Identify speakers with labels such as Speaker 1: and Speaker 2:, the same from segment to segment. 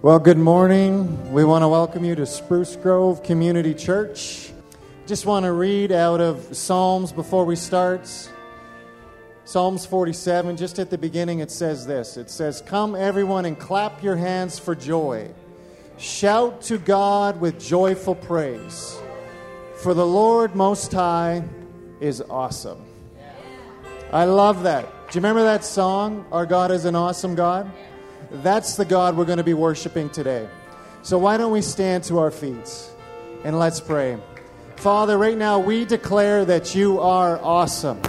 Speaker 1: Well, good morning. We want to welcome you to Spruce Grove Community Church. Just want to read out of Psalms before we start. Psalms 47, just at the beginning, it says this It says, Come, everyone, and clap your hands for joy. Shout to God with joyful praise. For the Lord Most High is awesome. I love that. Do you remember that song, Our God is an Awesome God? That's the God we're going to be worshiping today. So why don't we stand to our feet and let's pray. Father, right now we declare that you are awesome.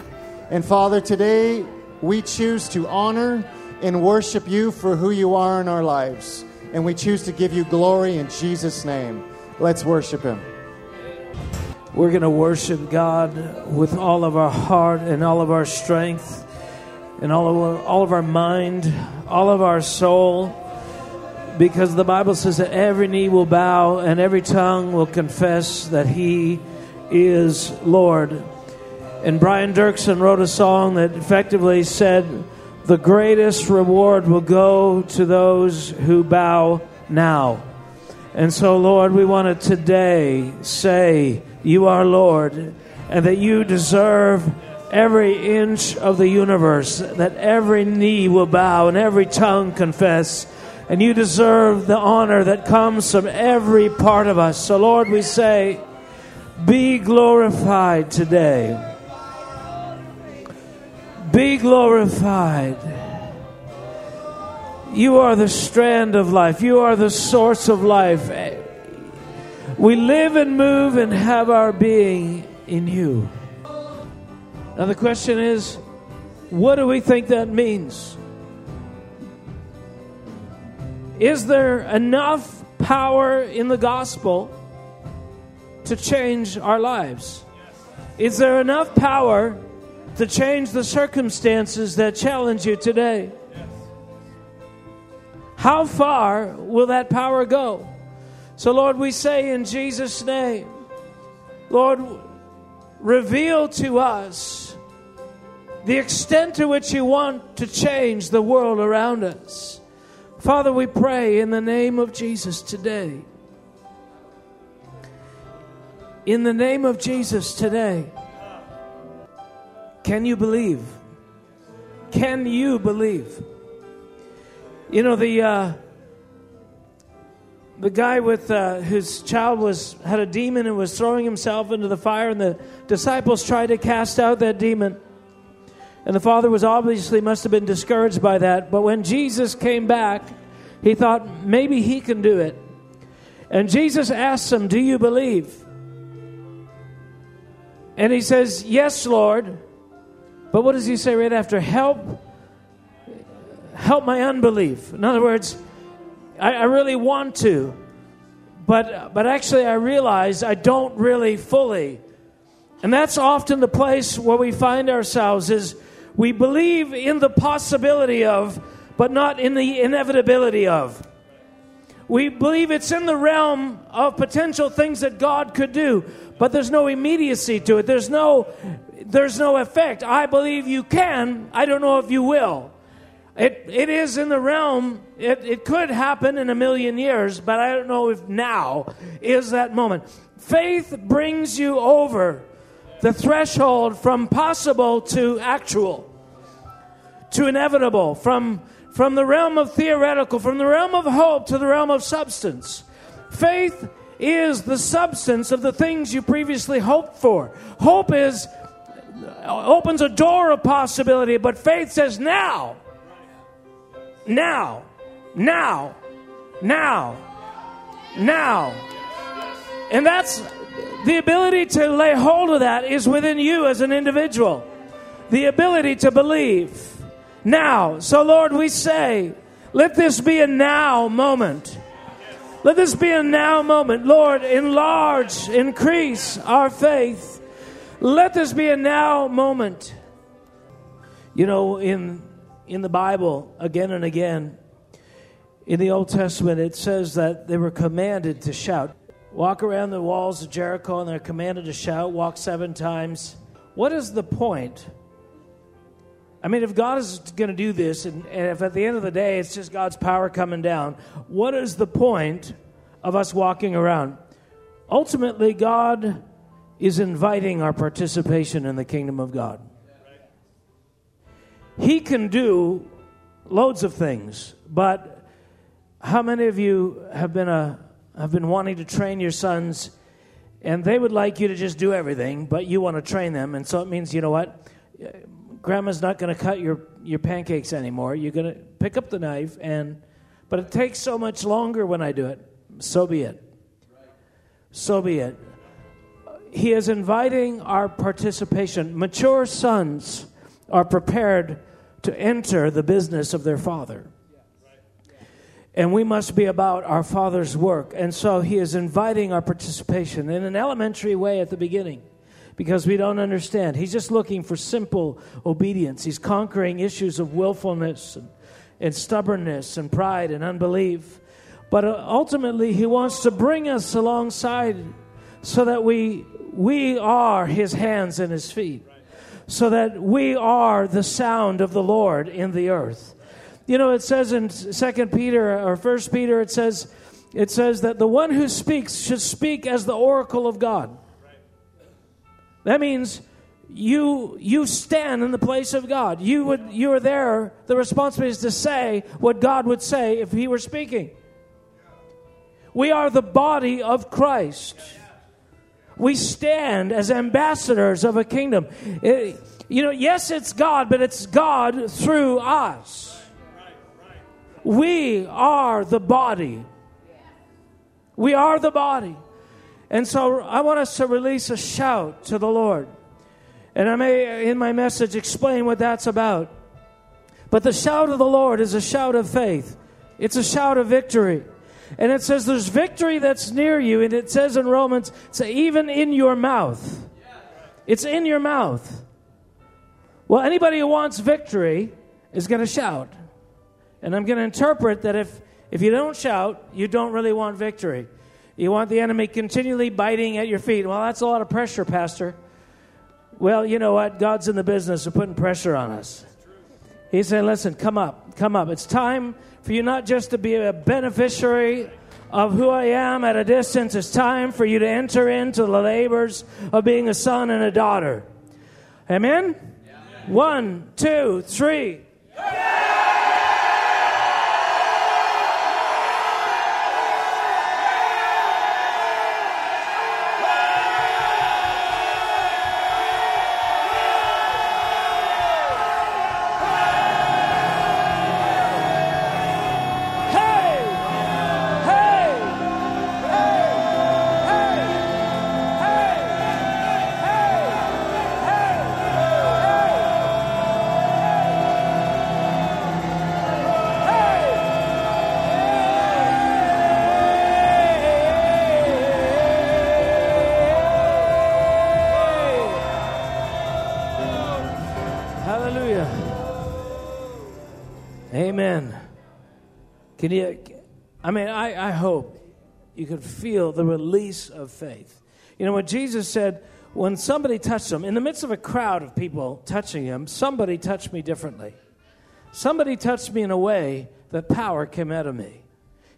Speaker 1: And Father, today we choose to honor and worship you for who you are in our lives. And we choose to give you glory in Jesus' name. Let's worship him.
Speaker 2: We're going to worship God with all of our heart and all of our strength and all of all of our mind, all of our soul, because the Bible says that every knee will bow and every tongue will confess that He is Lord. And Brian Doerksen wrote a song that effectively said, The greatest reward will go to those who bow now. And so, Lord, we want to today say, You are Lord, and that you deserve every inch of the universe, that every knee will bow and every tongue confess. And you deserve the honor that comes from every part of us. So, Lord, we say, be glorified today. Be glorified. You are the strand of life. You are the source of life. We live and move and have our being in you. Now, the question is what do we think that means? Is there enough power in the gospel to change our lives? Is there enough power to change the circumstances that challenge you today? How far will that power go? So, Lord, we say in Jesus' name, Lord, reveal to us the extent to which you want to change the world around us. Father, we pray in the name of Jesus today. In the name of Jesus today. Can you believe? Can you believe? You know the uh, the guy with uh, whose child was had a demon and was throwing himself into the fire, and the disciples tried to cast out that demon. And the father was obviously must have been discouraged by that. But when Jesus came back, he thought maybe he can do it. And Jesus asked him, Do you believe? And he says, Yes, Lord. But what does he say right after? Help, help my unbelief. In other words, I, I really want to, but but actually I realize I don't really fully. And that's often the place where we find ourselves is we believe in the possibility of, but not in the inevitability of. We believe it's in the realm of potential things that God could do, but there's no immediacy to it. There's no there's no effect. I believe you can. I don't know if you will. It, it is in the realm, it, it could happen in a million years, but I don't know if now is that moment. Faith brings you over the threshold from possible to actual to inevitable, from, from the realm of theoretical, from the realm of hope to the realm of substance. Faith is the substance of the things you previously hoped for. Hope is opens a door of possibility, but faith says now. Now. Now. Now. Now. And that's the ability to lay hold of that is within you as an individual. The ability to believe now. So, Lord, we say, let this be a now moment. Let this be a now moment. Lord, enlarge, increase our faith. Let this be a now moment. You know, in, in the Bible, again and again, in the Old Testament, it says that they were commanded to shout. Walk around the walls of Jericho and they're commanded to shout, walk seven times. What is the point I mean, if God is going to do this, and, and if at the end of the day it's just God's power coming down, what is the point of us walking around? Ultimately, God is inviting our participation in the kingdom of God. He can do loads of things, but how many of you have been a have been wanting to train your sons and they would like you to just do everything, but you want to train them, and so it means you know what? Grandma's not going to cut your your pancakes anymore. You're going to pick up the knife and but it takes so much longer when I do it. So be it. So be it. He is inviting our participation. Mature sons are prepared to enter the business of their father. And we must be about our Father's work. And so He is inviting our participation in an elementary way at the beginning because we don't understand. He's just looking for simple obedience. He's conquering issues of willfulness and, and stubbornness and pride and unbelief. But uh, ultimately, He wants to bring us alongside so that we, we are His hands and His feet, so that we are the sound of the Lord in the earth. You know, it says in Second Peter or First Peter, it says, it says that the one who speaks should speak as the oracle of God. That means you you stand in the place of God. You would you are there. The responsibility is to say what God would say if He were speaking. We are the body of Christ. We stand as ambassadors of a kingdom. It, you know, yes, it's God, but it's God through us. We are the body. We are the body. And so I want us to release a shout to the Lord. And I may, in my message, explain what that's about. But the shout of the Lord is a shout of faith, it's a shout of victory. And it says there's victory that's near you. And it says in Romans, say, even in your mouth. It's in your mouth. Well, anybody who wants victory is going to shout. And I'm going to interpret that if, if you don't shout, you don't really want victory. You want the enemy continually biting at your feet. Well, that's a lot of pressure, Pastor. Well, you know what? God's in the business of putting pressure on us. He's saying, listen, come up, come up. It's time for you not just to be a beneficiary of who I am at a distance. It's time for you to enter into the labors of being a son and a daughter. Amen? Yeah. One, two, three. Can you? I mean, I, I hope you can feel the release of faith. You know, what Jesus said, when somebody touched him, in the midst of a crowd of people touching him, somebody touched me differently. Somebody touched me in a way that power came out of me.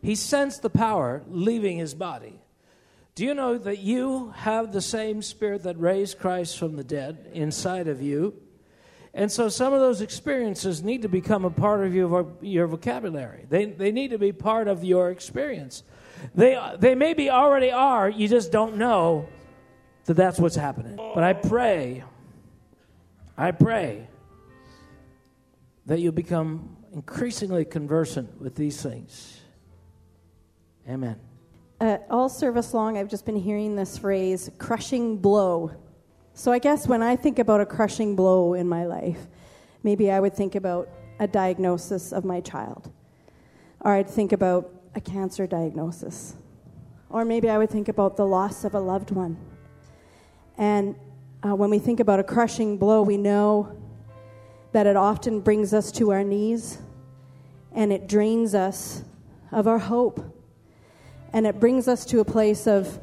Speaker 2: He sensed the power leaving his body. Do you know that you have the same spirit that raised Christ from the dead inside of you? And so some of those experiences need to become a part of your, your vocabulary. They, they need to be part of your experience. They, they maybe already are, you just don't know that that's what's happening. But I pray, I pray that you'll become increasingly conversant with these things. Amen.
Speaker 3: Uh, all service long, I've just been hearing this phrase crushing blow. So I guess when I think about a crushing blow in my life, maybe I would think about a diagnosis of my child. Or I'd think about a cancer diagnosis. Or maybe I would think about the loss of a loved one. And uh, when we think about a crushing blow, we know that it often brings us to our knees and it drains us of our hope. And it brings us to a place of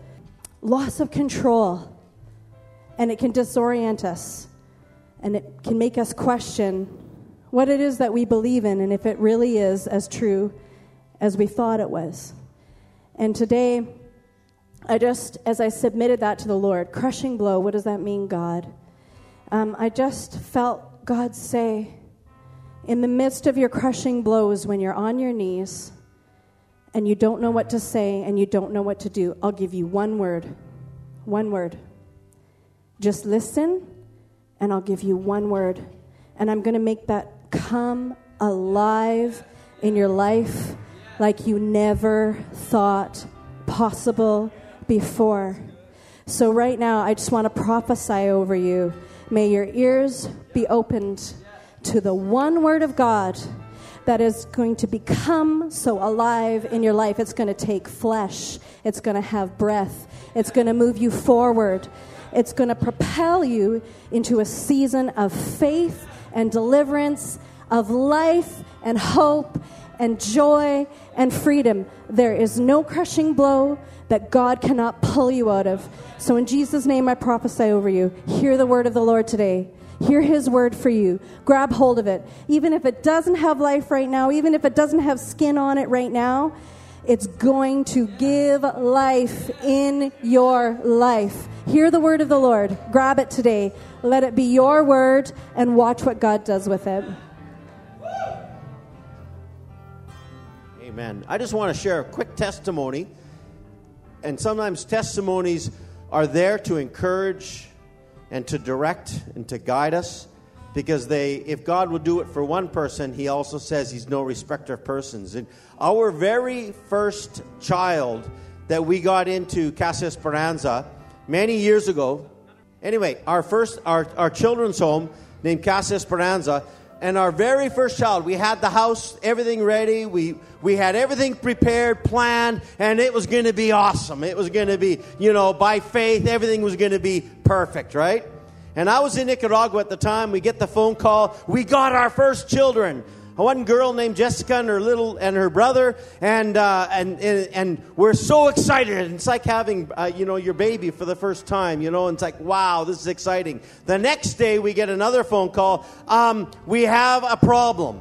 Speaker 3: loss of control and it can disorient us and it can make us question what it is that we believe in, and if it really is as true as we thought it was. And today, I just, as I submitted that to the Lord, crushing blow, what does that mean, God? Um, I just felt God say, in the midst of your crushing blows, when you're on your knees and you don't know what to say and you don't know what to do, I'll give you one word. One word. Just listen, and I'll give you one word. And I'm going to make that come alive in your life like you never thought possible before. So, right now, I just want to prophesy over you. May your ears be opened to the one word of God that is going to become so alive in your life. It's going to take flesh, it's going to have breath, it's going to move you forward, it's going to propel you into a season of faith and deliverance, of life and hope and joy and freedom. There is no crushing blow that God cannot pull you out of. So, in Jesus' name, I prophesy over you. Hear the word of the Lord today. Hear his word for you. Grab hold of it. Even if it doesn't have life right now, even if it doesn't have skin on it right now, it's going to give life in your life. Hear the word of the Lord. Grab it today. Let it be your word and watch what God does with it.
Speaker 4: Amen. I just want to share a quick testimony. And sometimes testimonies are there to encourage and to direct and to guide us because they if God will do it for one person, he also says he's no respecter of persons. And our very first child that we got into Casa Esperanza many years ago. Anyway, our first our, our children's home named Casa Esperanza and our very first child, we had the house, everything ready. We, we had everything prepared, planned, and it was going to be awesome. It was going to be, you know, by faith, everything was going to be perfect, right? And I was in Nicaragua at the time. We get the phone call. We got our first children one girl named Jessica and her little and her brother, and uh, and, and, and we're so excited. It's like having uh, you know your baby for the first time. You know, and it's like wow, this is exciting. The next day we get another phone call. Um, we have a problem,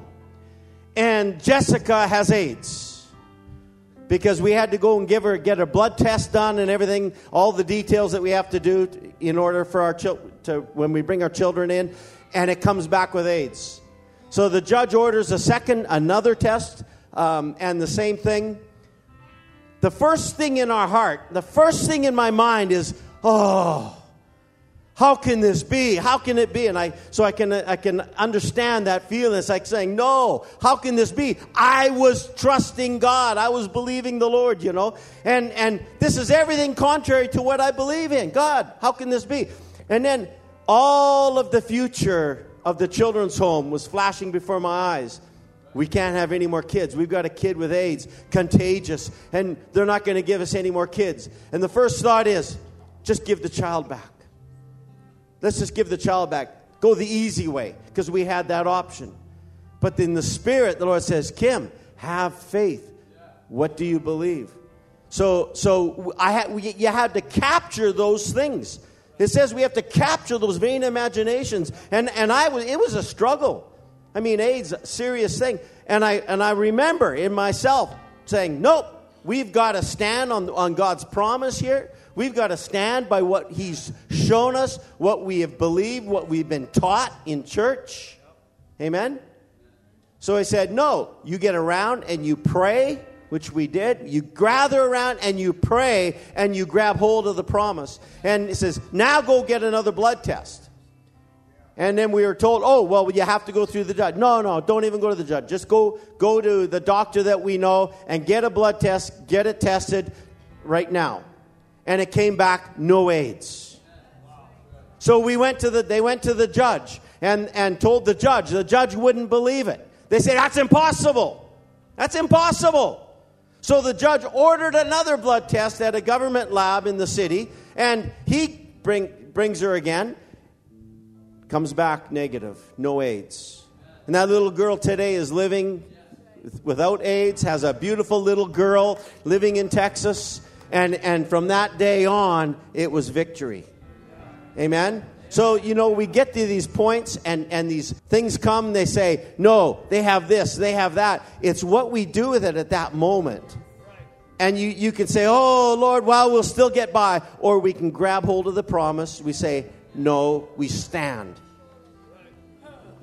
Speaker 4: and Jessica has AIDS because we had to go and give her get a blood test done and everything, all the details that we have to do in order for our children to when we bring our children in, and it comes back with AIDS. So the judge orders a second, another test, um, and the same thing. The first thing in our heart, the first thing in my mind is, oh, how can this be? How can it be? And I, so I can, I can understand that feeling. It's like saying, no, how can this be? I was trusting God. I was believing the Lord, you know. And, and this is everything contrary to what I believe in. God, how can this be? And then all of the future of the children's home was flashing before my eyes. We can't have any more kids. We've got a kid with AIDS, contagious, and they're not going to give us any more kids. And the first thought is just give the child back. Let's just give the child back. Go the easy way, because we had that option. But in the spirit, the Lord says, Kim, have faith. What do you believe? So, so I had, you had to capture those things. It says we have to capture those vain imaginations. And, and I was, it was a struggle. I mean, AIDS, a serious thing. And I, and I remember in myself saying, nope, we've got to stand on, on God's promise here. We've got to stand by what He's shown us, what we have believed, what we've been taught in church. Amen? So I said, no, you get around and you pray which we did. You gather around and you pray and you grab hold of the promise. And it says, now go get another blood test. And then we were told, oh, well, you have to go through the judge. No, no, don't even go to the judge. Just go, go to the doctor that we know and get a blood test, get it tested right now. And it came back no AIDS. So we went to the, they went to the judge and, and told the judge. The judge wouldn't believe it. They said, that's impossible. That's impossible. So the judge ordered another blood test at a government lab in the city, and he bring, brings her again. Comes back negative, no AIDS. And that little girl today is living without AIDS, has a beautiful little girl living in Texas, and, and from that day on, it was victory. Amen? So, you know, we get to these points and, and these things come, they say, no, they have this, they have that. It's what we do with it at that moment. And you, you can say, oh, Lord, well, we'll still get by. Or we can grab hold of the promise. We say, no, we stand.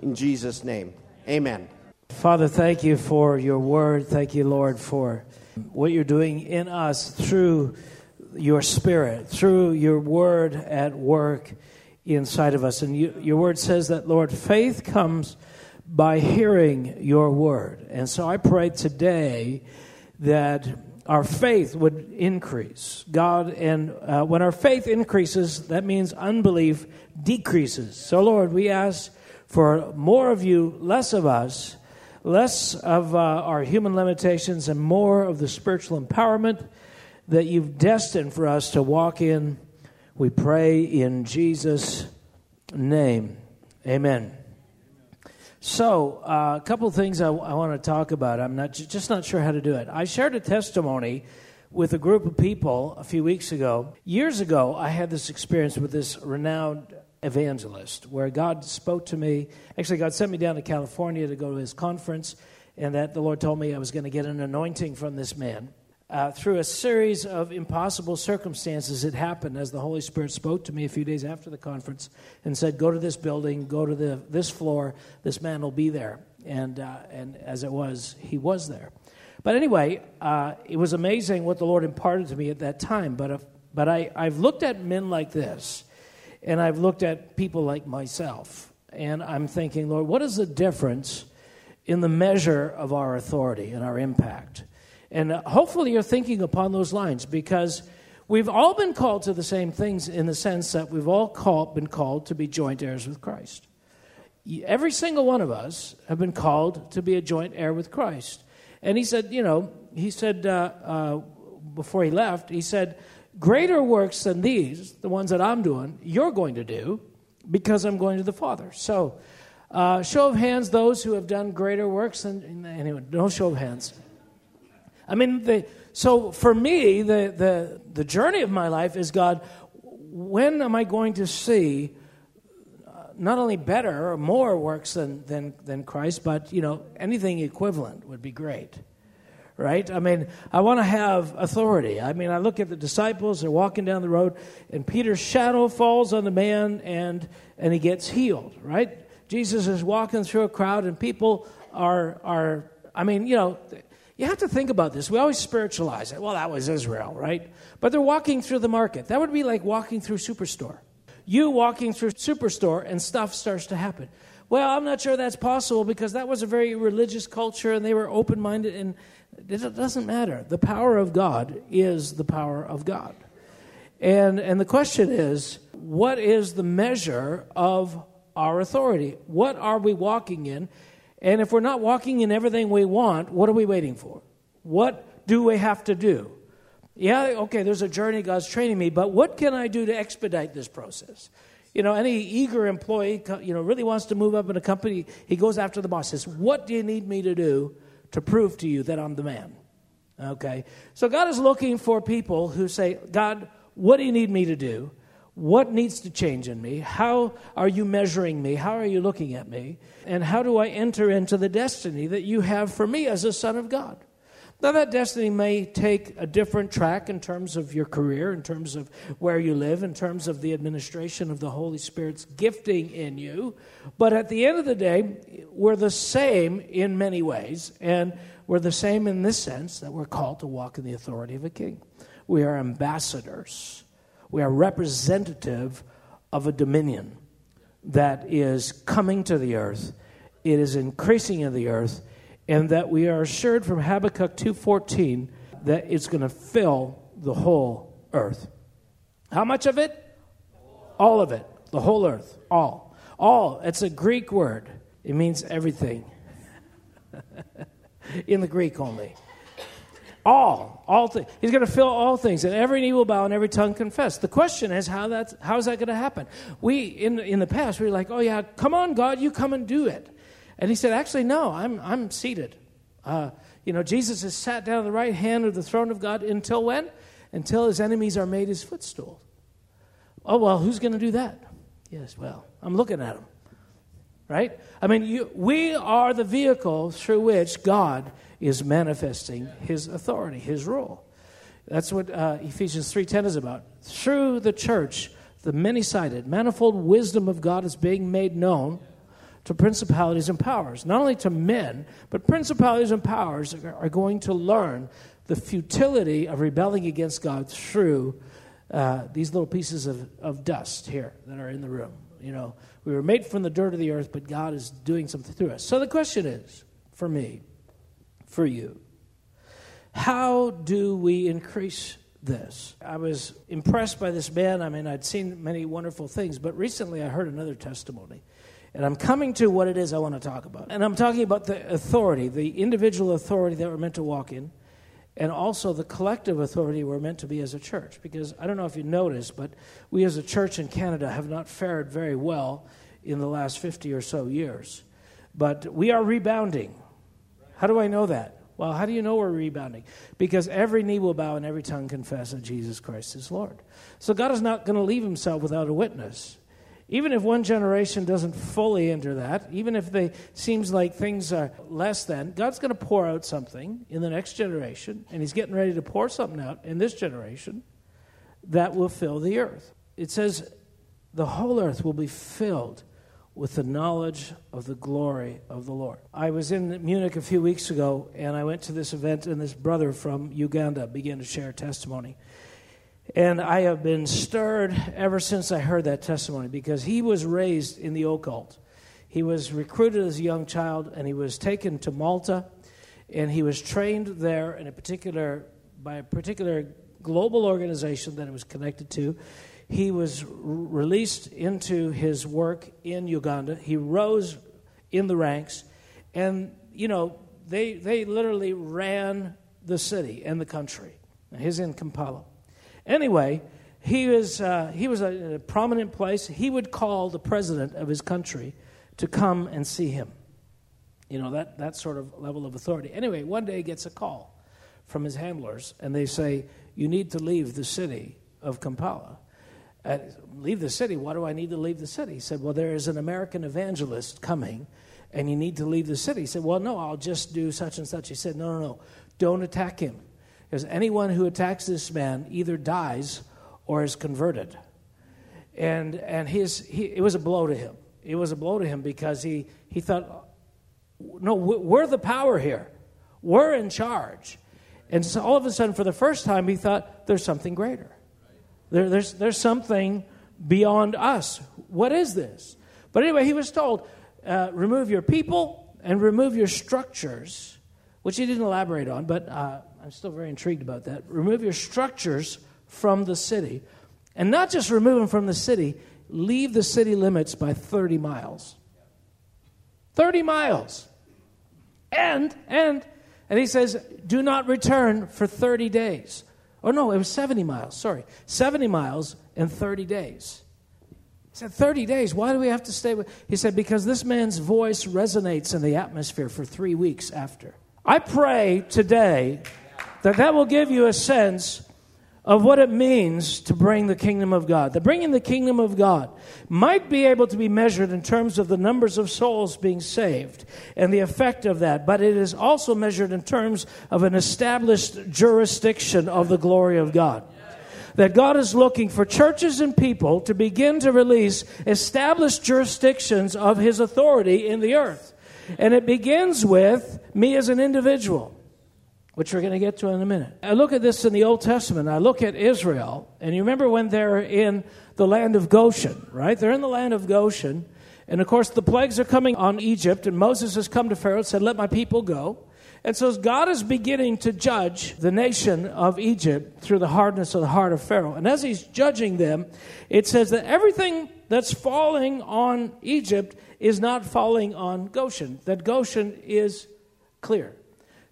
Speaker 4: In Jesus' name. Amen.
Speaker 2: Father, thank you for your word. Thank you, Lord, for what you're doing in us through your spirit, through your word at work inside of us. And you, your word says that, Lord, faith comes by hearing your word. And so I pray today that our faith would increase. God, and uh, when our faith increases, that means unbelief decreases. So, Lord, we ask for more of you, less of us, less of uh, our human limitations, and more of the spiritual empowerment that you've destined for us to walk in. We pray in Jesus' name. Amen. So, uh, a couple of things I, I want to talk about. I'm not just not sure how to do it. I shared a testimony with a group of people a few weeks ago. Years ago, I had this experience with this renowned evangelist where God spoke to me. Actually, God sent me down to California to go to his conference, and that the Lord told me I was going to get an anointing from this man. Uh, through a series of impossible circumstances, it happened as the Holy Spirit spoke to me a few days after the conference and said, "Go to this building, go to the, this floor. This man will be there." And uh, and as it was, he was there. But anyway, uh, it was amazing what the Lord imparted to me at that time. But if, uh, but I, I've looked at men like this, and I've looked at people like myself, and I'm thinking, Lord, what is the difference in the measure of our authority and our impact? And hopefully you're thinking upon those lines because we've all been called to the same things in the sense that we've all called, been called to be joint heirs with Christ. Every single one of us have been called to be a joint heir with Christ. And he said, you know, he said uh, uh, before he left, he said, Greater works than these, the ones that I'm doing, you're going to do because I'm going to the Father. So, uh, show of hands, those who have done greater works than anyway, no show of hands. I mean, the, so for me, the, the, the journey of my life is God, when am I going to see uh, not only better or more works than, than, than Christ, but, you know, anything equivalent would be great. Right? I mean, I want to have authority. I mean, I look at the disciples, they're walking down the road, and Peter's shadow falls on the man and, and he gets healed, right? Jesus is walking through a crowd, and people are, are I mean, you know, you have to think about this. We always spiritualize it. Well, that was Israel, right? But they're walking through the market. That would be like walking through Superstore. You walking through Superstore and stuff starts to happen. Well, I'm not sure that's possible because that was a very religious culture and they were open minded, and it doesn't matter. The power of God is the power of God. And, and the question is what is the measure of our authority? What are we walking in? And if we're not walking in everything we want, what are we waiting for? What do we have to do? Yeah, okay, there's a journey God's training me, but what can I do to expedite this process? You know, any eager employee, you know, really wants to move up in a company, he goes after the boss, says, What do you need me to do to prove to you that I'm the man? Okay, so God is looking for people who say, God, what do you need me to do? What needs to change in me? How are you measuring me? How are you looking at me? And how do I enter into the destiny that you have for me as a son of God? Now, that destiny may take a different track in terms of your career, in terms of where you live, in terms of the administration of the Holy Spirit's gifting in you. But at the end of the day, we're the same in many ways. And we're the same in this sense that we're called to walk in the authority of a king. We are ambassadors we are representative of a dominion that is coming to the earth. It is increasing in the earth, and that we are assured from Habakkuk 2:14 that it's going to fill the whole earth. How much of it? All of it. The whole earth. All. All. It's a Greek word. It means everything. In the Greek only. All, all things. He's going to fill all things, and every knee will bow and every tongue confess. The question is, how that's how is that going to happen? We in in the past we were like, oh yeah, come on, God, you come and do it. And he said, actually, no, I'm I'm seated. Uh, you know, Jesus has sat down at the right hand of the throne of God until when? Until his enemies are made his footstool. Oh well, who's going to do that? Yes, well, I'm looking at him. Right? I mean, you, we are the vehicle through which God is manifesting his authority, his rule. That's what uh, Ephesians 3:10 is about. Through the church, the many-sided, manifold wisdom of God is being made known to principalities and powers. Not only to men, but principalities and powers are going to learn the futility of rebelling against God through uh, these little pieces of, of dust here that are in the room. You know, we were made from the dirt of the earth, but God is doing something through us. So the question is for me, for you, how do we increase this? I was impressed by this man. I mean, I'd seen many wonderful things, but recently I heard another testimony. And I'm coming to what it is I want to talk about. And I'm talking about the authority, the individual authority that we're meant to walk in, and also the collective authority we're meant to be as a church. Because I don't know if you noticed, but we as a church in Canada have not fared very well in the last 50 or so years. But we are rebounding. How do I know that? Well, how do you know we're rebounding? Because every knee will bow and every tongue confess that Jesus Christ is Lord. So God is not going to leave himself without a witness. Even if one generation doesn't fully enter that, even if they seems like things are less than, God's going to pour out something in the next generation, and He's getting ready to pour something out in this generation that will fill the earth. It says the whole earth will be filled with the knowledge of the glory of the Lord. I was in Munich a few weeks ago, and I went to this event, and this brother from Uganda began to share testimony. And I have been stirred ever since I heard that testimony because he was raised in the occult. He was recruited as a young child and he was taken to Malta and he was trained there in a particular by a particular global organization that it was connected to. He was released into his work in Uganda. He rose in the ranks and you know they they literally ran the city and the country. Now, He's in Kampala. Anyway, he was, uh, he was a, a prominent place. He would call the president of his country to come and see him. You know, that, that sort of level of authority. Anyway, one day he gets a call from his handlers, and they say, You need to leave the city of Kampala. Leave the city? Why do I need to leave the city? He said, Well, there is an American evangelist coming, and you need to leave the city. He said, Well, no, I'll just do such and such. He said, No, no, no. Don't attack him. Because anyone who attacks this man either dies or is converted. And, and his, he, it was a blow to him. It was a blow to him because he, he thought, no, we're the power here. We're in charge. And so all of a sudden, for the first time, he thought, there's something greater. There, there's, there's something beyond us. What is this? But anyway, he was told, uh, remove your people and remove your structures, which he didn't elaborate on, but uh, I'm still very intrigued about that. Remove your structures from the city. And not just remove them from the city, leave the city limits by 30 miles. 30 miles. And, and, and he says, do not return for 30 days. Oh, no, it was 70 miles, sorry. 70 miles in 30 days. He said, 30 days. Why do we have to stay with? He said, because this man's voice resonates in the atmosphere for three weeks after. I pray today that that will give you a sense of what it means to bring the kingdom of God. The bringing the kingdom of God might be able to be measured in terms of the numbers of souls being saved and the effect of that, but it is also measured in terms of an established jurisdiction of the glory of God. That God is looking for churches and people to begin to release established jurisdictions of His authority in the earth. And it begins with me as an individual which we're going to get to in a minute. I look at this in the Old Testament. I look at Israel, and you remember when they're in the land of Goshen, right? They're in the land of Goshen, and of course the plagues are coming on Egypt, and Moses has come to Pharaoh and said, Let my people go. And so God is beginning to judge the nation of Egypt through the hardness of the heart of Pharaoh. And as he's judging them, it says that everything that's falling on Egypt is not falling on Goshen, that Goshen is clear.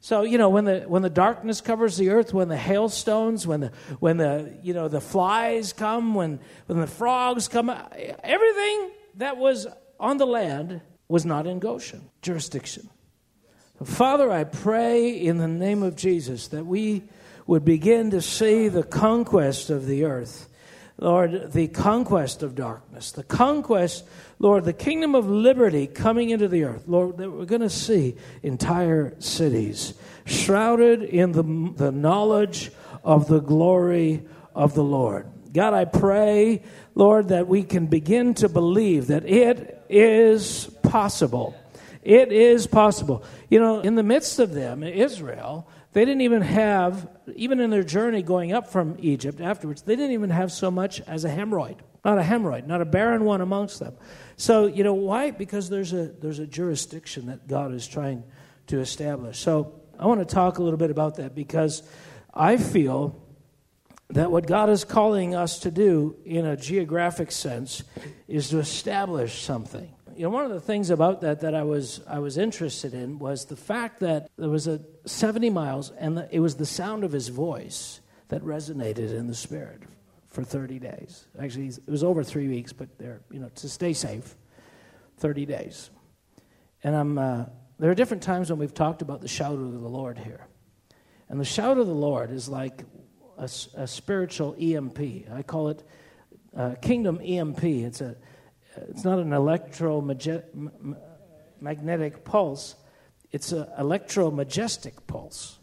Speaker 2: So you know when the when the darkness covers the earth, when the hailstones, when the when the you know the flies come, when when the frogs come, uh, everything that was on the land was not in Goshen jurisdiction. Father, I pray in the name of Jesus that we would begin to see the conquest of the earth Lord, the conquest of darkness, the conquest, Lord, the kingdom of liberty coming into the earth. Lord, that we're going to see entire cities shrouded in the, the knowledge of the glory of the Lord. God, I pray, Lord, that we can begin to believe that it is possible. It is possible. You know, in the midst of them, Israel, they didn't even have, even in their journey going up from Egypt afterwards, they didn't even have so much as a hemorrhoid. Not a hemorrhoid, not a barren one amongst them. So, you know, why? Because there's a, there's a jurisdiction that God is trying to establish. So, I want to talk a little bit about that because I feel that what God is calling us to do in a geographic sense is to establish something. You know, one of the things about that that I was I was interested in was the fact that there was a 70 miles, and the, it was the sound of his voice that resonated in the spirit for 30 days. Actually, it was over three weeks, but there, you know, to stay safe, 30 days. And I'm uh, there are different times when we've talked about the shout of the Lord here, and the shout of the Lord is like a, a spiritual EMP. I call it uh, Kingdom EMP. It's a it's not an electromagnetic pulse, it's an electromajestic pulse.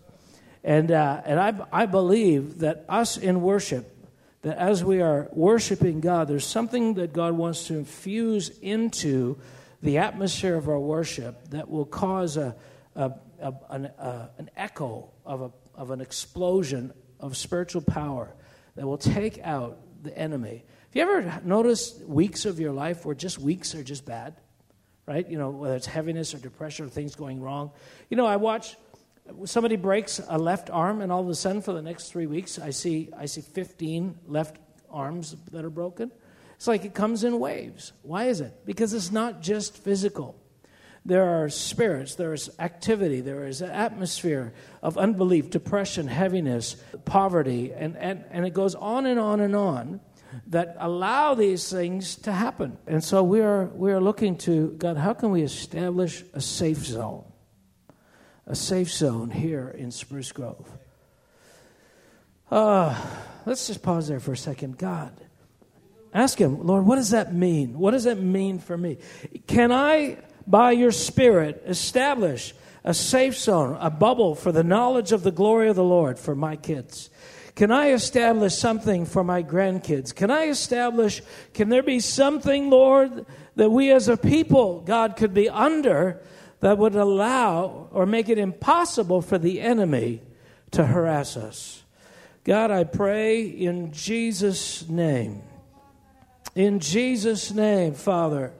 Speaker 2: And, uh, and I, I believe that us in worship, that as we are worshiping God, there's something that God wants to infuse into the atmosphere of our worship that will cause a, a, a an, a, an echo of, a, of an explosion of spiritual power that will take out the enemy. Have you ever noticed weeks of your life where just weeks are just bad? Right? You know, whether it's heaviness or depression or things going wrong. You know, I watch somebody breaks a left arm and all of a sudden for the next three weeks I see I see 15 left arms that are broken. It's like it comes in waves. Why is it? Because it's not just physical there are spirits, there is activity, there is an atmosphere of unbelief, depression, heaviness, poverty, and, and, and it goes on and on and on that allow these things to happen. And so we are, we are looking to God, how can we establish a safe zone? A safe zone here in Spruce Grove. Uh, let's just pause there for a second. God, ask Him, Lord, what does that mean? What does that mean for me? Can I by your Spirit, establish a safe zone, a bubble for the knowledge of the glory of the Lord for my kids? Can I establish something for my grandkids? Can I establish, can there be something, Lord, that we as a people, God, could be under that would allow or make it impossible for the enemy to harass us? God, I pray in Jesus' name. In Jesus' name, Father.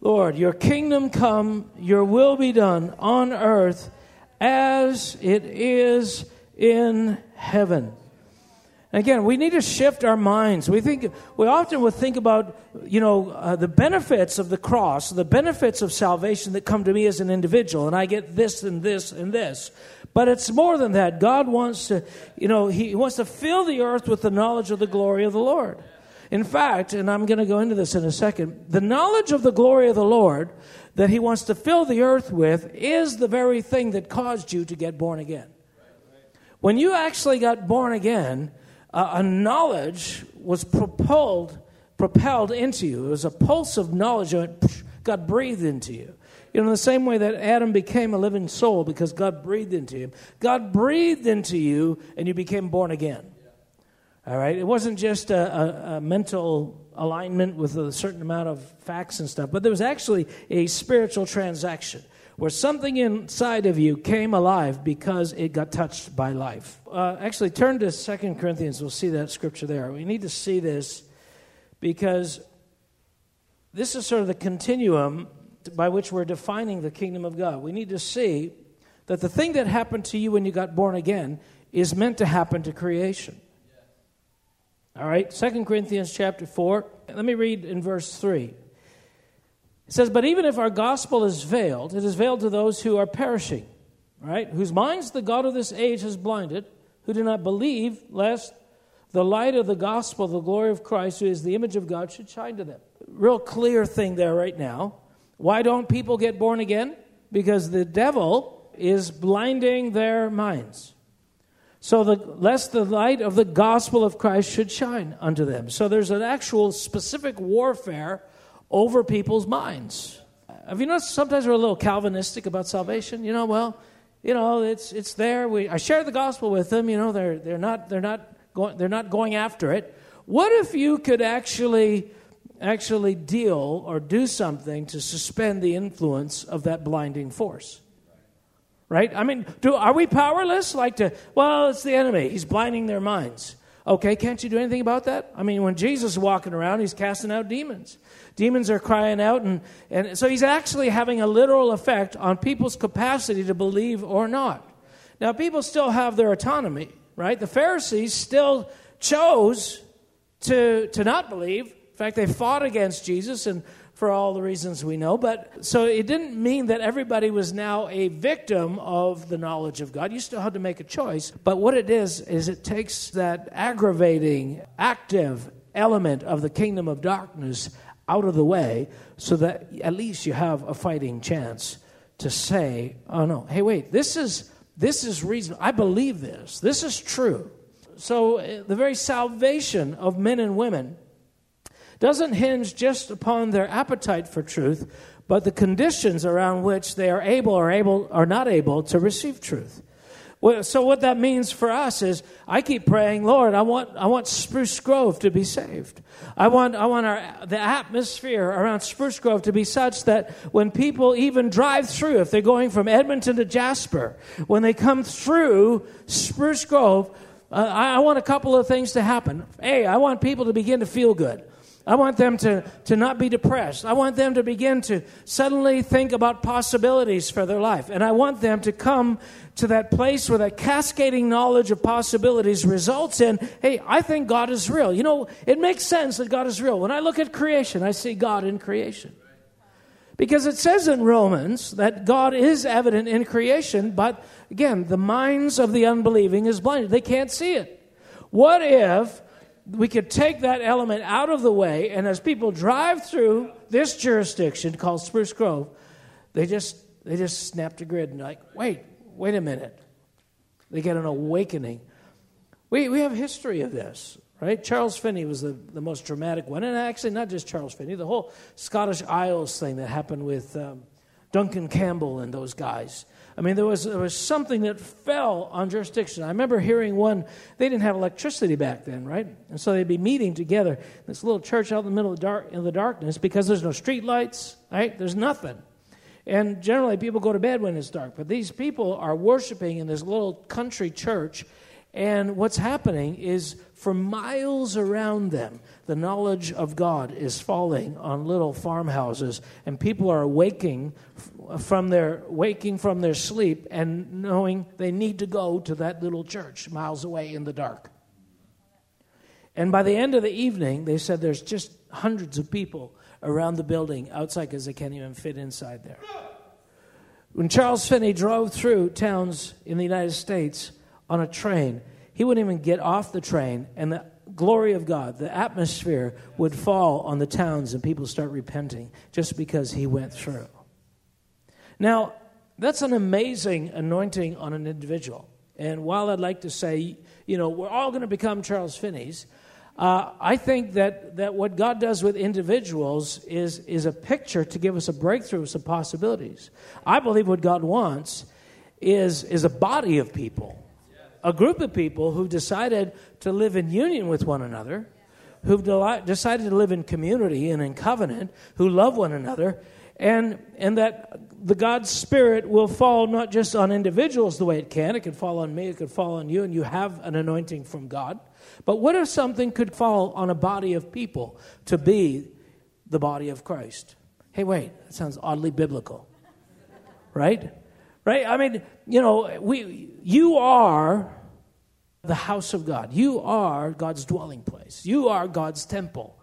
Speaker 2: Lord, your kingdom come, your will be done on earth as it is in heaven. Again, we need to shift our minds. We think we often would think about, you know, uh, the benefits of the cross, the benefits of salvation that come to me as an individual, and I get this and this and this. But it's more than that. God wants to, you know, He wants to fill the earth with the knowledge of the glory of the Lord. In fact, and I'm going to go into this in a second, the knowledge of the glory of the Lord that He wants to fill the earth with is the very thing that caused you to get born again. When you actually got born again, uh, a knowledge was propelled, propelled into you. It was a pulse of knowledge that got breathed into you. You know, in the same way that Adam became a living soul because God breathed into him, God breathed into you and you became born again. All right? It wasn't just a, a, a, mental alignment with a certain amount of facts and stuff, but there was actually a spiritual transaction where something inside of you came alive because it got touched by life. Uh, actually, turn to Second Corinthians. We'll see that scripture there. We need to see this because this is sort of the continuum by which we're defining the kingdom of God. We need to see that the thing that happened to you when you got born again is meant to happen to creation. All right, Second Corinthians chapter 4. Let me read in verse 3. It says, But even if our gospel is veiled, it is veiled to those who are perishing, right? Whose minds the God of this age has blinded, who do not believe, lest the light of the gospel, the glory of Christ, who is the image of God, should shine to them. Real clear thing there right now. Why don't people get born again? Because the devil is blinding their minds. So the lest the light of the gospel of Christ should shine unto them. So there's an actual specific warfare over people's minds. Have you noticed sometimes we're a little Calvinistic about salvation? You know, well, you know, it's it's there. We I share the gospel with them. You know, they're they're not they're not going they're not going after it. What if you could actually actually deal or do something to suspend the influence of that blinding force? Right? I mean, do are we powerless? Like to well, it's the enemy. He's blinding their minds. Okay, can't you do anything about that? I mean, when Jesus is walking around, he's casting out demons. Demons are crying out, and, and so he's actually having a literal effect on people's capacity to believe or not. Now, people still have their autonomy, right? The Pharisees still chose to, to not believe. In fact, they fought against Jesus, and for all the reasons we know. But so it didn't mean that everybody was now a victim of the knowledge of God. You still had to make a choice. But what it is, is it takes that aggravating, active element of the kingdom of darkness out of the way so that at least you have a fighting chance to say, oh no, hey, wait, this is, this is reason. I believe this. This is true. So uh, the very salvation of men and women doesn't hinge just upon their appetite for truth, but the conditions around which they are able or able or not able to receive truth. So what that means for us is I keep praying, Lord, I want I want Spruce Grove to be saved. I want I want our the atmosphere around Spruce Grove to be such that when people even drive through, if they're going from Edmonton to Jasper, when they come through Spruce Grove, uh, I, I want a couple of things to happen. A, I want people to begin to feel good. I want them to, to not be depressed. I want them to begin to suddenly think about possibilities for their life. And I want them to come to that place where that cascading knowledge of possibilities results in, hey, I think God is real. You know, it makes sense that God is real. When I look at creation, I see God in creation. Because it says in Romans that God is evident in creation, but again, the minds of the unbelieving is blinded. They can't see it. What if we could take that element out of the way, and as people drive through this jurisdiction called Spruce Grove, they just they just snap the grid and like, wait, wait a minute. They get an awakening. We we have history of this, right? Charles Finney was the, the most dramatic one, and actually not just Charles Finney, the whole Scottish Isles thing that happened with um, Duncan Campbell and those guys. I mean, there was, there was something that fell on jurisdiction. I remember hearing one, they didn't have electricity back then, right? And so they'd be meeting together in this little church out in the middle of the, dark, in the darkness because there's no street lights, right? There's nothing. And generally, people go to bed when it's dark. But these people are worshiping in this little country church. And what's happening is for miles around them, the knowledge of God is falling on little farmhouses, and people are waking from their waking from their sleep and knowing they need to go to that little church miles away in the dark. And by the end of the evening, they said there's just hundreds of people around the building outside because they can't even fit inside there. When Charles Finney drove through towns in the United States on a train, he wouldn't even get off the train, and the glory of God, the atmosphere would fall on the towns, and people start repenting just because he went through. Now, that's an amazing anointing on an individual. And while I'd like to say, you know, we're all going to become Charles Finney's, uh, I think that, that what God does with individuals is, is a picture to give us a breakthrough of some possibilities. I believe what God wants is, is a body of people, a group of people who decided to live in union with one another, who've decided to live in community and in covenant, who love one another, and, and that the God's Spirit will fall not just on individuals the way it can, it could fall on me, it could fall on you, and you have an anointing from God. But what if something could fall on a body of people to be the body of Christ? Hey, wait, that sounds oddly biblical. Right? Right? I mean, you know, we you are the house of God. You are God's dwelling place. You are God's temple.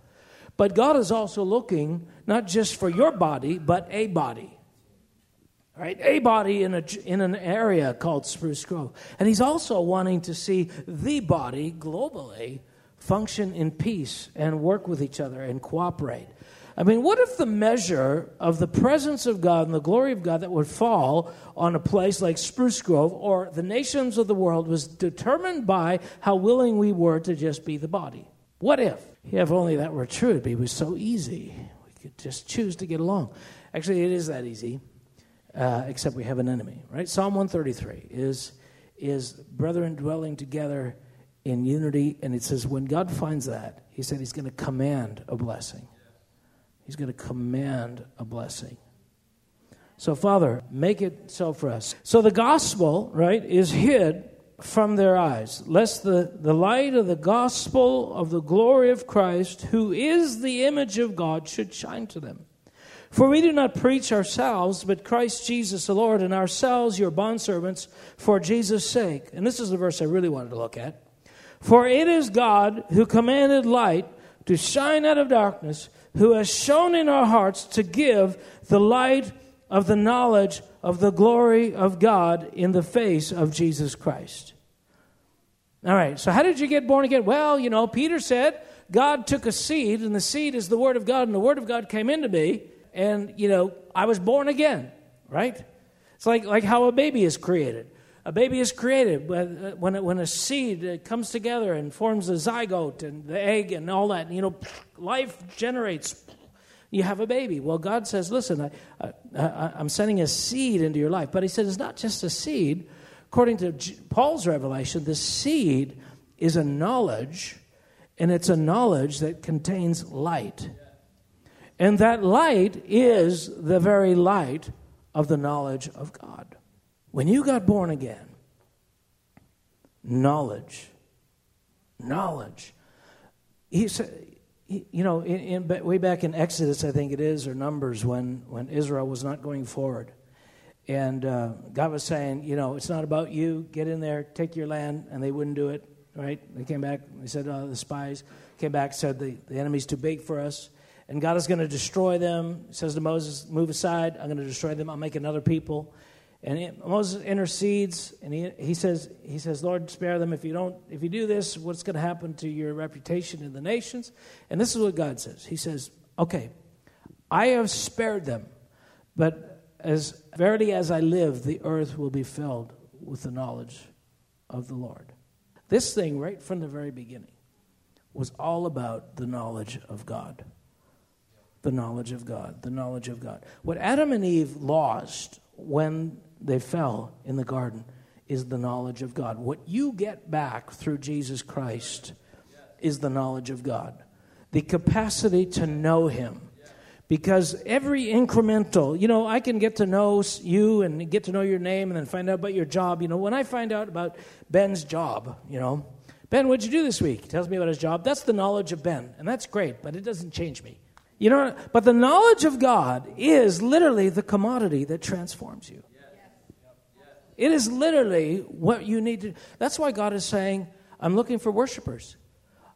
Speaker 2: But God is also looking not just for your body, but a body. Right? A body in, a, in an area called Spruce Grove. And he's also wanting to see the body globally function in peace and work with each other and cooperate. I mean, what if the measure of the presence of God and the glory of God that would fall on a place like Spruce Grove or the nations of the world was determined by how willing we were to just be the body? What if? If only that were true, it'd be so easy. We could just choose to get along. Actually, it is that easy, uh, except we have an enemy, right? Psalm 133 is, is brethren dwelling together in unity, and it says when God finds that, he said he's going to command a blessing. He's going to command a blessing. So, Father, make it so for us. So, the gospel, right, is hid from their eyes, lest the, the light of the gospel of the glory of Christ, who is the image of God, should shine to them. For we do not preach ourselves, but Christ Jesus the Lord, and ourselves your bondservants for Jesus' sake. And this is the verse I really wanted to look at. For it is God who commanded light to shine out of darkness who has shown in our hearts to give the light of the knowledge of the glory of God in the face of Jesus Christ. All right, so how did you get born again? Well, you know, Peter said God took a seed, and the seed is the Word of God, and the Word of God came into me, and, you know, I was born again, right? It's like, like how a baby is created. A baby is created when, uh, when a seed uh, comes together and forms a zygote and the egg and all that. You know, life generates. You have a baby. Well, God says, listen, I, I, I'm sending a seed into your life. But He says it's not just a seed. According to Paul's revelation, the seed is a knowledge, and it's a knowledge that contains light. And that light is the very light of the knowledge of God. When you got born again, knowledge, knowledge. He said, you know, in, in, way back in Exodus, I think it is, or Numbers, when, when Israel was not going forward. And uh, God was saying, you know, it's not about you. Get in there, take your land. And they wouldn't do it, right? They came back. They said, oh, the spies came back, said, the, the enemy's too big for us. And God is going to destroy them. He says to Moses, move aside. I'm going to destroy them. I'll make another people. And Moses intercedes, and he, he says, he says, Lord, spare them. If you don't, if you do this, what's going to happen to your reputation in the nations? And this is what God says. He says, Okay, I have spared them, but as verily as I live, the earth will be filled with the knowledge of the Lord. This thing, right from the very beginning, was all about the knowledge of God. The knowledge of God. The knowledge of God. What Adam and Eve lost when they fell in the garden is the knowledge of God. What you get back through Jesus Christ is the knowledge of God, the capacity to know Him. Because every incremental, you know, I can get to know you and get to know your name and then find out about your job. You know, when I find out about Ben's job, you know, Ben, what'd you do this week? He tells me about his job. That's the knowledge of Ben, and that's great, but it doesn't change me. You know, but the knowledge of God is literally the commodity that transforms you. It is literally what you need to. That's why God is saying, I'm looking for worshipers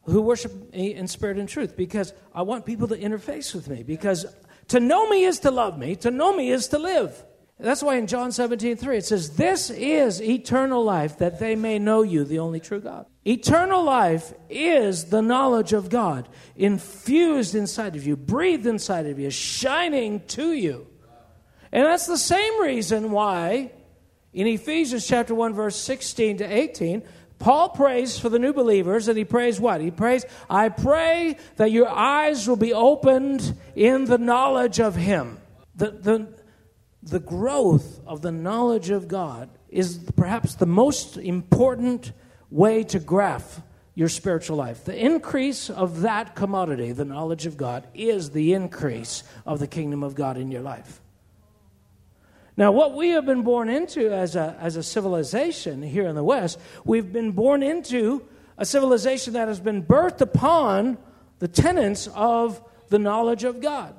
Speaker 2: who worship me in spirit and truth because I want people to interface with me. Because to know me is to love me, to know me is to live. That's why in John 17, 3, it says, This is eternal life, that they may know you, the only true God. Eternal life is the knowledge of God infused inside of you, breathed inside of you, shining to you. And that's the same reason why in Ephesians chapter 1, verse 16 to 18, Paul prays for the new believers, and he prays what? He prays, I pray that your eyes will be opened in the knowledge of him. The, the, the growth of the knowledge of God is perhaps the most important way to graph your spiritual life. The increase of that commodity, the knowledge of God, is the increase of the kingdom of God in your life. Now, what we have been born into as a, as a civilization here in the West, we've been born into a civilization that has been birthed upon the tenets of the knowledge of God.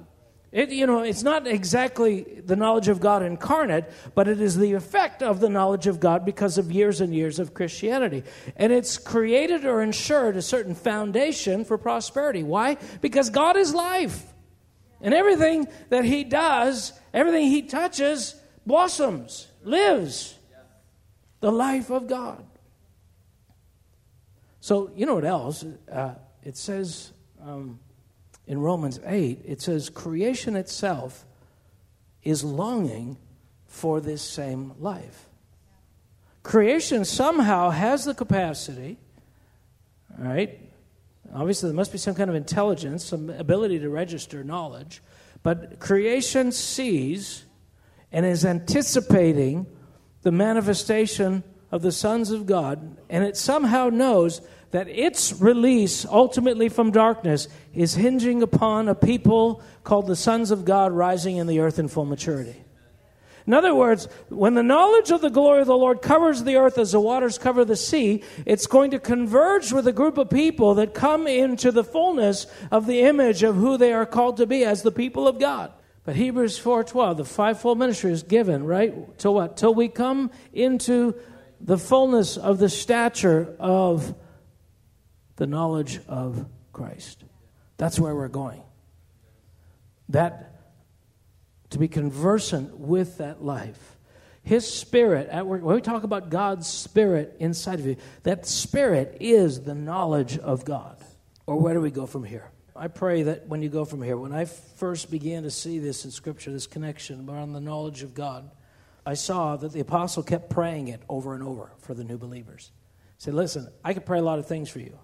Speaker 2: It, you know, it's not exactly the knowledge of God incarnate, but it is the effect of the knowledge of God because of years and years of Christianity. And it's created or ensured a certain foundation for prosperity. Why? Because God is life. And everything that He does, everything He touches, blossoms, lives the life of God. So, you know what else? Uh, it says, um, in Romans 8, it says, creation itself is longing for this same life. Creation somehow has the capacity, all right? Obviously, there must be some kind of intelligence, some ability to register knowledge, but creation sees and is anticipating the manifestation of the sons of God, and it somehow knows that its release ultimately from darkness is hinging upon a people called the sons of God rising in the earth in full maturity. In other words, when the knowledge of the glory of the Lord covers the earth as the waters cover the sea, it's going to converge with a group of people that come into the fullness of the image of who they are called to be as the people of God. But Hebrews 4:12, the fivefold ministry is given, right? To what? Till we come into the fullness of the stature of the knowledge of Christ. That's where we're going. That to be conversant with that life. His spirit at work, when we talk about God's spirit inside of you, that spirit is the knowledge of God. Or where do we go from here? I pray that when you go from here, when I first began to see this in Scripture, this connection around the knowledge of God, I saw that the apostle kept praying it over and over for the new believers. He said, Listen, I could pray a lot of things for you.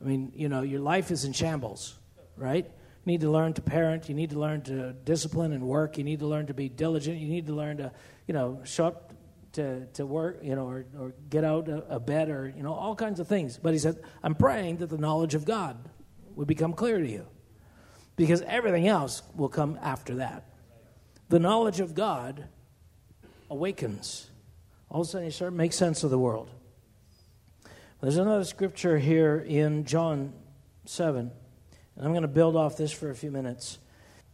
Speaker 2: I mean, you know, your life is in shambles, right? You need to learn to parent. You need to learn to discipline and work. You need to learn to be diligent. You need to learn to, you know, show up to, to work, you know, or, or get out a, bed or, you know, all kinds of things. But he said, I'm praying that the knowledge of God would become clear to you because everything else will come after that. The knowledge of God awakens. All of a sudden, you start to make sense of the world. There's another scripture here in John 7, and I'm going to build off this for a few minutes.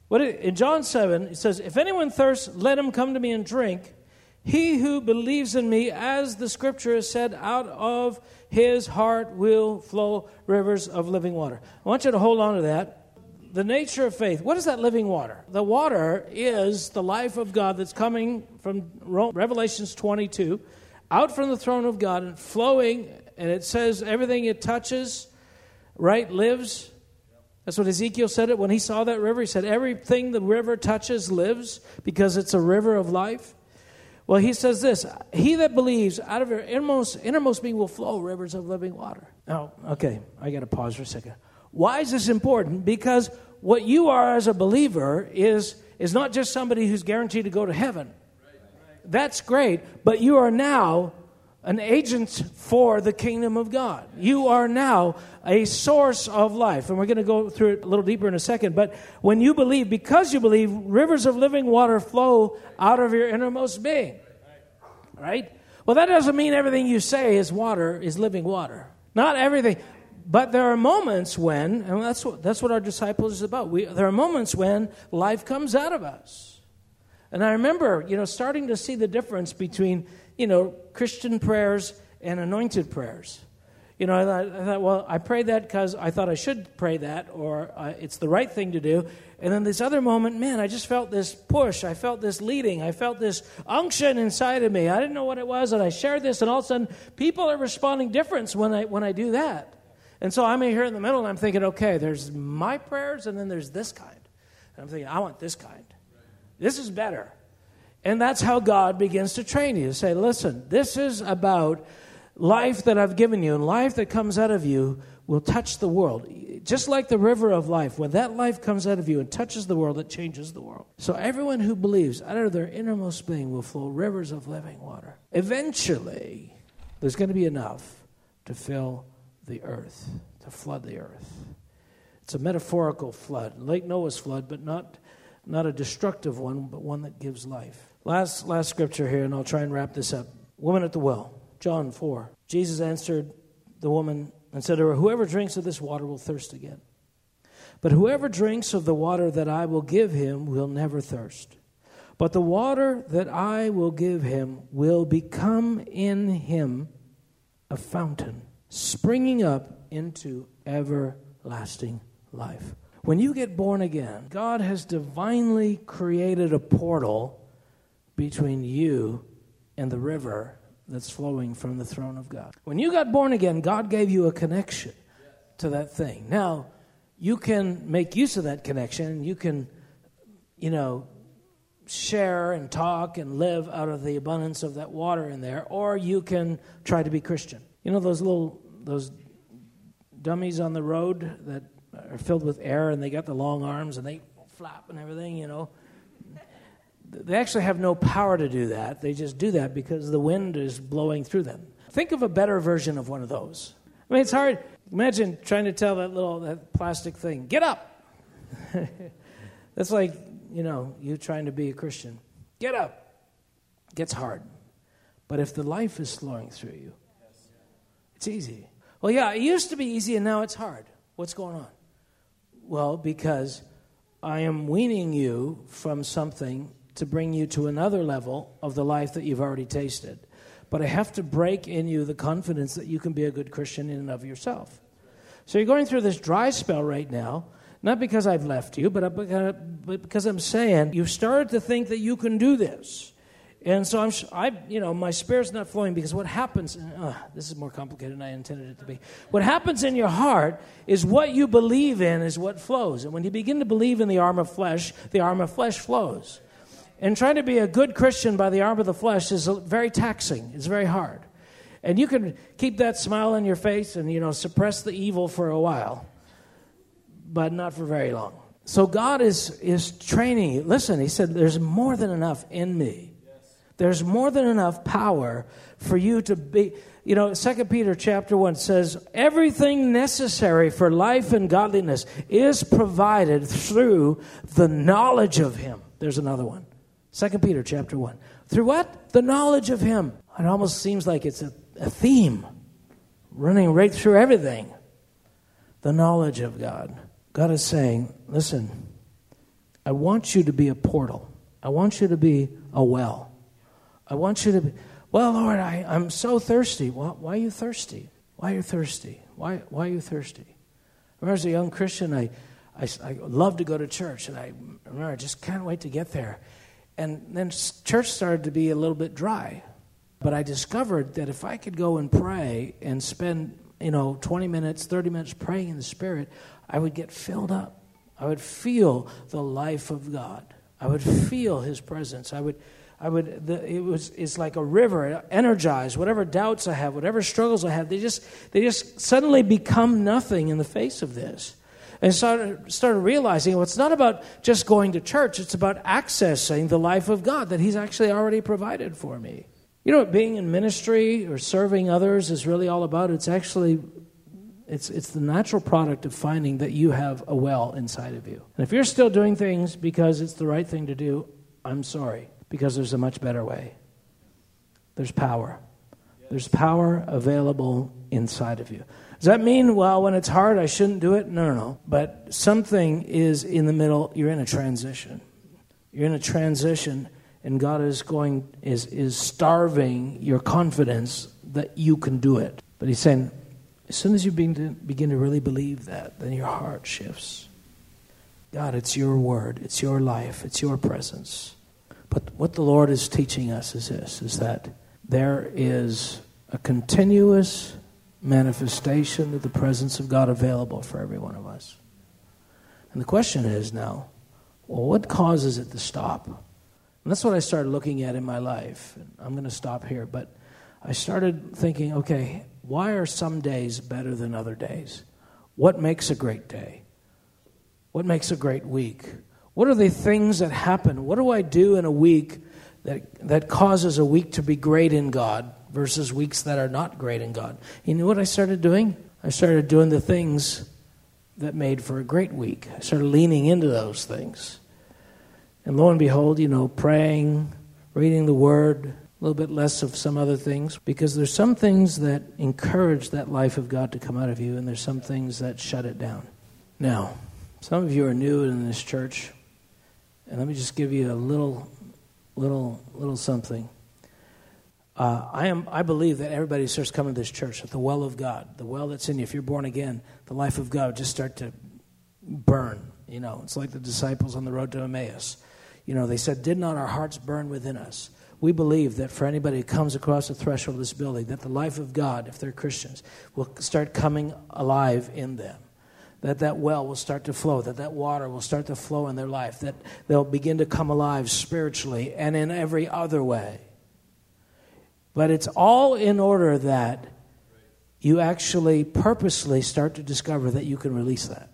Speaker 2: What in John 7, it says, If anyone thirsts, let him come to me and drink. He who believes in me, as the scripture has said, out of his heart will flow rivers of living water. I want you to hold on to that. The nature of faith. What is that living water? The water is the life of God that's coming from Revelations 22, out from the throne of God and flowing and it says everything it touches, right, lives. That's what Ezekiel said it when he saw that river. He said, Everything the river touches lives because it's a river of life. Well, he says this He that believes out of your innermost, innermost being will flow rivers of living water. Now, okay, I got to pause for a second. Why is this important? Because what you are as a believer is, is not just somebody who's guaranteed to go to heaven. That's great, but you are now an agent for the kingdom of God. You are now a source of life. And we're going to go through it a little deeper in a second. But when you believe, because you believe, rivers of living water flow out of your innermost being. Right? Well, that doesn't mean everything you say is water, is living water. Not everything. But there are moments when, and that's what, that's what our disciples is about. We, there are moments when life comes out of us. And I remember, you know, starting to see the difference between you know, Christian prayers and anointed prayers. You know, I thought, I thought well, I prayed that because I thought I should pray that, or uh, it's the right thing to do. And then this other moment, man, I just felt this push. I felt this leading. I felt this unction inside of me. I didn't know what it was, and I shared this, and all of a sudden, people are responding different when I when I do that. And so I'm here in the middle, and I'm thinking, okay, there's my prayers, and then there's this kind. And I'm thinking, I want this kind. This is better. And that's how God begins to train you say, listen, this is about life that I've given you, and life that comes out of you will touch the world. Just like the river of life, when that life comes out of you and touches the world, it changes the world. So everyone who believes, out of their innermost being, will flow rivers of living water. Eventually, there's going to be enough to fill the earth, to flood the earth. It's a metaphorical flood, like Noah's flood, but not, not a destructive one, but one that gives life. Last, last scripture here, and I'll try and wrap this up. Woman at the well, John 4. Jesus answered the woman and said to her, Whoever drinks of this water will thirst again. But whoever drinks of the water that I will give him will never thirst. But the water that I will give him will become in him a fountain, springing up into everlasting life. When you get born again, God has divinely created a portal between you and the river that's flowing from the throne of God. When you got born again, God gave you a connection to that thing. Now, you can make use of that connection. You can, you know, share and talk and live out of the abundance of that water in there, or you can try to be Christian. You know those little those dummies on the road that are filled with air and they got the long arms and they flap and everything, you know. They actually have no power to do that. They just do that because the wind is blowing through them. Think of a better version of one of those. I mean, it's hard. Imagine trying to tell that little that plastic thing, get up. That's like, you know, you trying to be a Christian. Get up. Gets hard. But if the life is flowing through you, it's easy. Well, yeah, it used to be easy and now it's hard. What's going on? Well, because I am weaning you from something to bring you to another level of the life that you've already tasted. But I have to break in you the confidence that you can be a good Christian in and of yourself. So you're going through this dry spell right now, not because I've left you, but uh, uh, because I'm saying you've started to think that you can do this. And so I'm, I, you know, my spirit's not flowing because what happens, uh, uh, this is more complicated than I intended it to be. What happens in your heart is what you believe in is what flows. And when you begin to believe in the arm of flesh, the arm of flesh flows. And trying to be a good Christian by the arm of the flesh is very taxing. It's very hard. And you can keep that smile on your face and, you know, suppress the evil for a while, but not for very long. So God is, is training you. Listen, He said, there's more than enough in me there's more than enough power for you to be. You know, Second Peter chapter 1 says, everything necessary for life and godliness is provided through the knowledge of Him. There's another one. Second Peter chapter 1. Through what? The knowledge of Him. It almost seems like it's a, a theme running right through everything. The knowledge of God. God is saying, listen, I want you to be a portal. I want you to be a well. I want you to be, well, Lord, I, I'm so thirsty. Why, why are you thirsty? Why are you thirsty? Why, why are you thirsty? I Remember, as a young Christian, I, I, I loved to go to church, and I remember I just can't wait to get there. And then church started to be a little bit dry. But I discovered that if I could go and pray and spend, you know, 20 minutes, 30 minutes praying in the Spirit, I would get filled up. I would feel the life of God. I would feel His presence. I would I would, the, it was, it's like a river, energized. Whatever doubts I have, whatever struggles I have, they just, they just suddenly become nothing in the face of this. And started, started realizing well, it's not about just going to church, it's about accessing the life of God that He's actually already provided for me. You know what being in ministry or serving others is really all about? It's actually it's, it's the natural product of finding that you have a well inside of you. And if you're still doing things because it's the right thing to do, I'm sorry because there's a much better way. There's power. There's power available inside of you. Does that mean, well, when it's hard, I shouldn't do it? No, no, no. But something is in the middle. You're in a transition. You're in a transition, and God is going is is starving your confidence that you can do it. But He's saying, as soon as you begin to, begin to really believe that, then your heart shifts. God, it's your word, it's your life, it's your presence. But what the Lord is teaching us is this is that there is a continuous manifestation of the presence of God available for every one of us. And the question is now, well, what causes it to stop? And that's what I started looking at in my life. I'm going to stop here, but I started thinking, okay, why are some days better than other days? What makes a great day? What makes a great week? What are the things that happen? What do I do in a week that, that causes a week to be great in God versus weeks that are not great in God? You know what I started doing? I started doing the things that made for a great week. I started leaning into those things. And lo and behold, you know, praying, reading the Word, a little bit less of some other things, because there's some things that encourage that life of God to come out of you, and there's some things that shut it down. Now, some of you are new in this church. And let me just give you a little, little, little something. Uh, I am. I believe that everybody starts coming to this church at the well of God, the well that's in you. If you're born again, the life of God just start to burn. You know, it's like the disciples on the road to Emmaus. You know, they said, "Did not our hearts burn within us?" We believe that for anybody who comes across the threshold of this building, that the life of God, if they're Christians, will start coming alive in them that that well will start to flow, that that water will start to flow in their life, that they'll begin to come alive spiritually and in every other way. But it's all in order that you actually purposely start to discover that you can release that.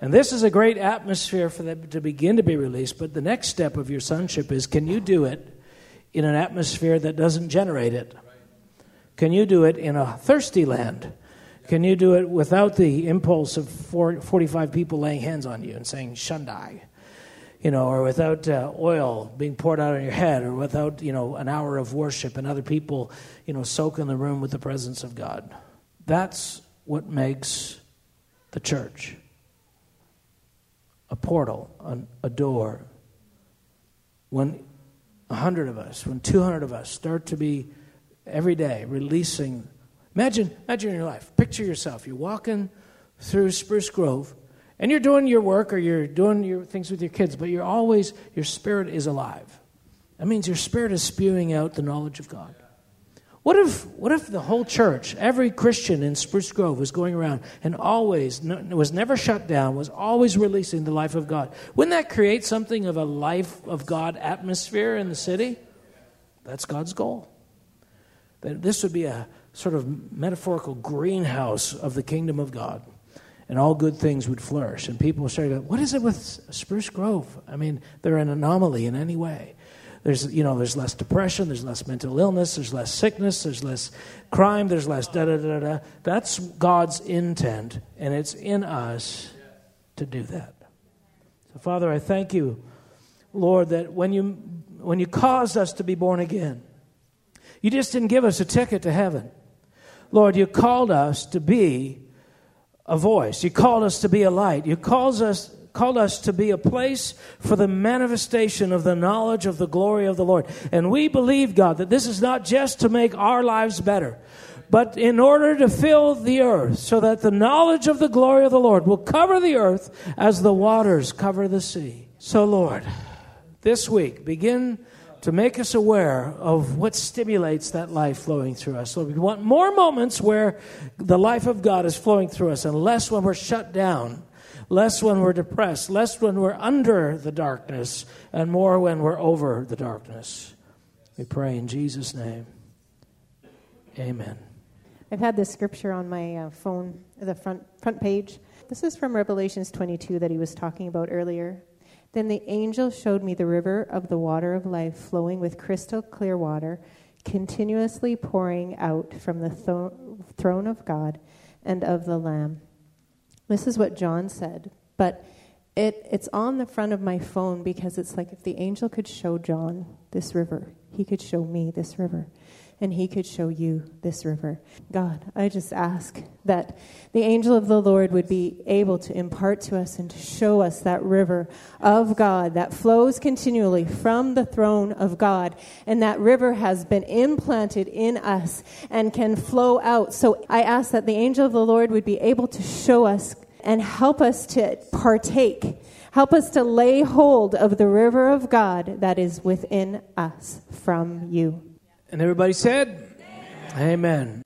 Speaker 2: And this is a great atmosphere for that to begin to be released. But the next step of your sonship is can you do it in an atmosphere that doesn't generate it? Can you do it in a thirsty land? Can you do it without the impulse of 45 people laying hands on you and saying, Shundai? You know, or without uh, oil being poured out on your head, or without, you know, an hour of worship and other people, you know, soak in the room with the presence of God. That's what makes the church a portal, a, a door. When a hundred of us, when 200 of us start to be every day releasing, imagine, imagine your life, picture yourself, you're walking through Spruce Grove, and you're doing your work or you're doing your things with your kids, but you're always, your spirit is alive. That means your spirit is spewing out the knowledge of God. What if, what if the whole church, every Christian in Spruce Grove was going around and always, was never shut down, was always releasing the life of God? Wouldn't that create something of a life of God atmosphere in the city? That's God's goal. That this would be a sort of metaphorical greenhouse of the kingdom of God. And all good things would flourish. And people would start to go, What is it with Spruce Grove? I mean, they're an anomaly in any way. There's, you know, there's less depression, there's less mental illness, there's less sickness, there's less crime, there's less da da da da. That's God's intent, and it's in us to do that. So, Father, I thank you, Lord, that when you when you caused us to be born again, you just didn't give us a ticket to heaven. Lord, you called us to be a voice. You called us to be a light. You called us called us to be a place for the manifestation of the knowledge of the glory of the Lord. And we believe, God, that this is not just to make our lives better, but in order to fill the earth so that the knowledge of the glory of the Lord will cover the earth as the waters cover the sea. So, Lord, this week, begin to make us aware of what stimulates that life flowing through us. So we want more moments where the life of God is flowing through us and less when we're shut down less when we're depressed, less when we're under the darkness, and more when we're over the darkness. We pray in Jesus' name. Amen.
Speaker 5: I've had this scripture on my uh, phone, the front front page. This is from Revelations 22 that he was talking about earlier. Then the angel showed me the river of the water of life flowing with crystal clear water, continuously pouring out from the th- throne of God and of the Lamb. This is what John said, but it, it's on the front of my phone because it's like if the angel could show John this river, he could show me this river, and he could show you this river. God, I just ask that the angel of the Lord would be able to impart to us and to show us that river of God that flows continually from the throne of God, and that river has been implanted in us and can flow out. So I ask that the angel of the Lord would be able to show us and help us to partake. Help us to lay hold of the river of God that is within us from you.
Speaker 2: And everybody said, Amen. Amen.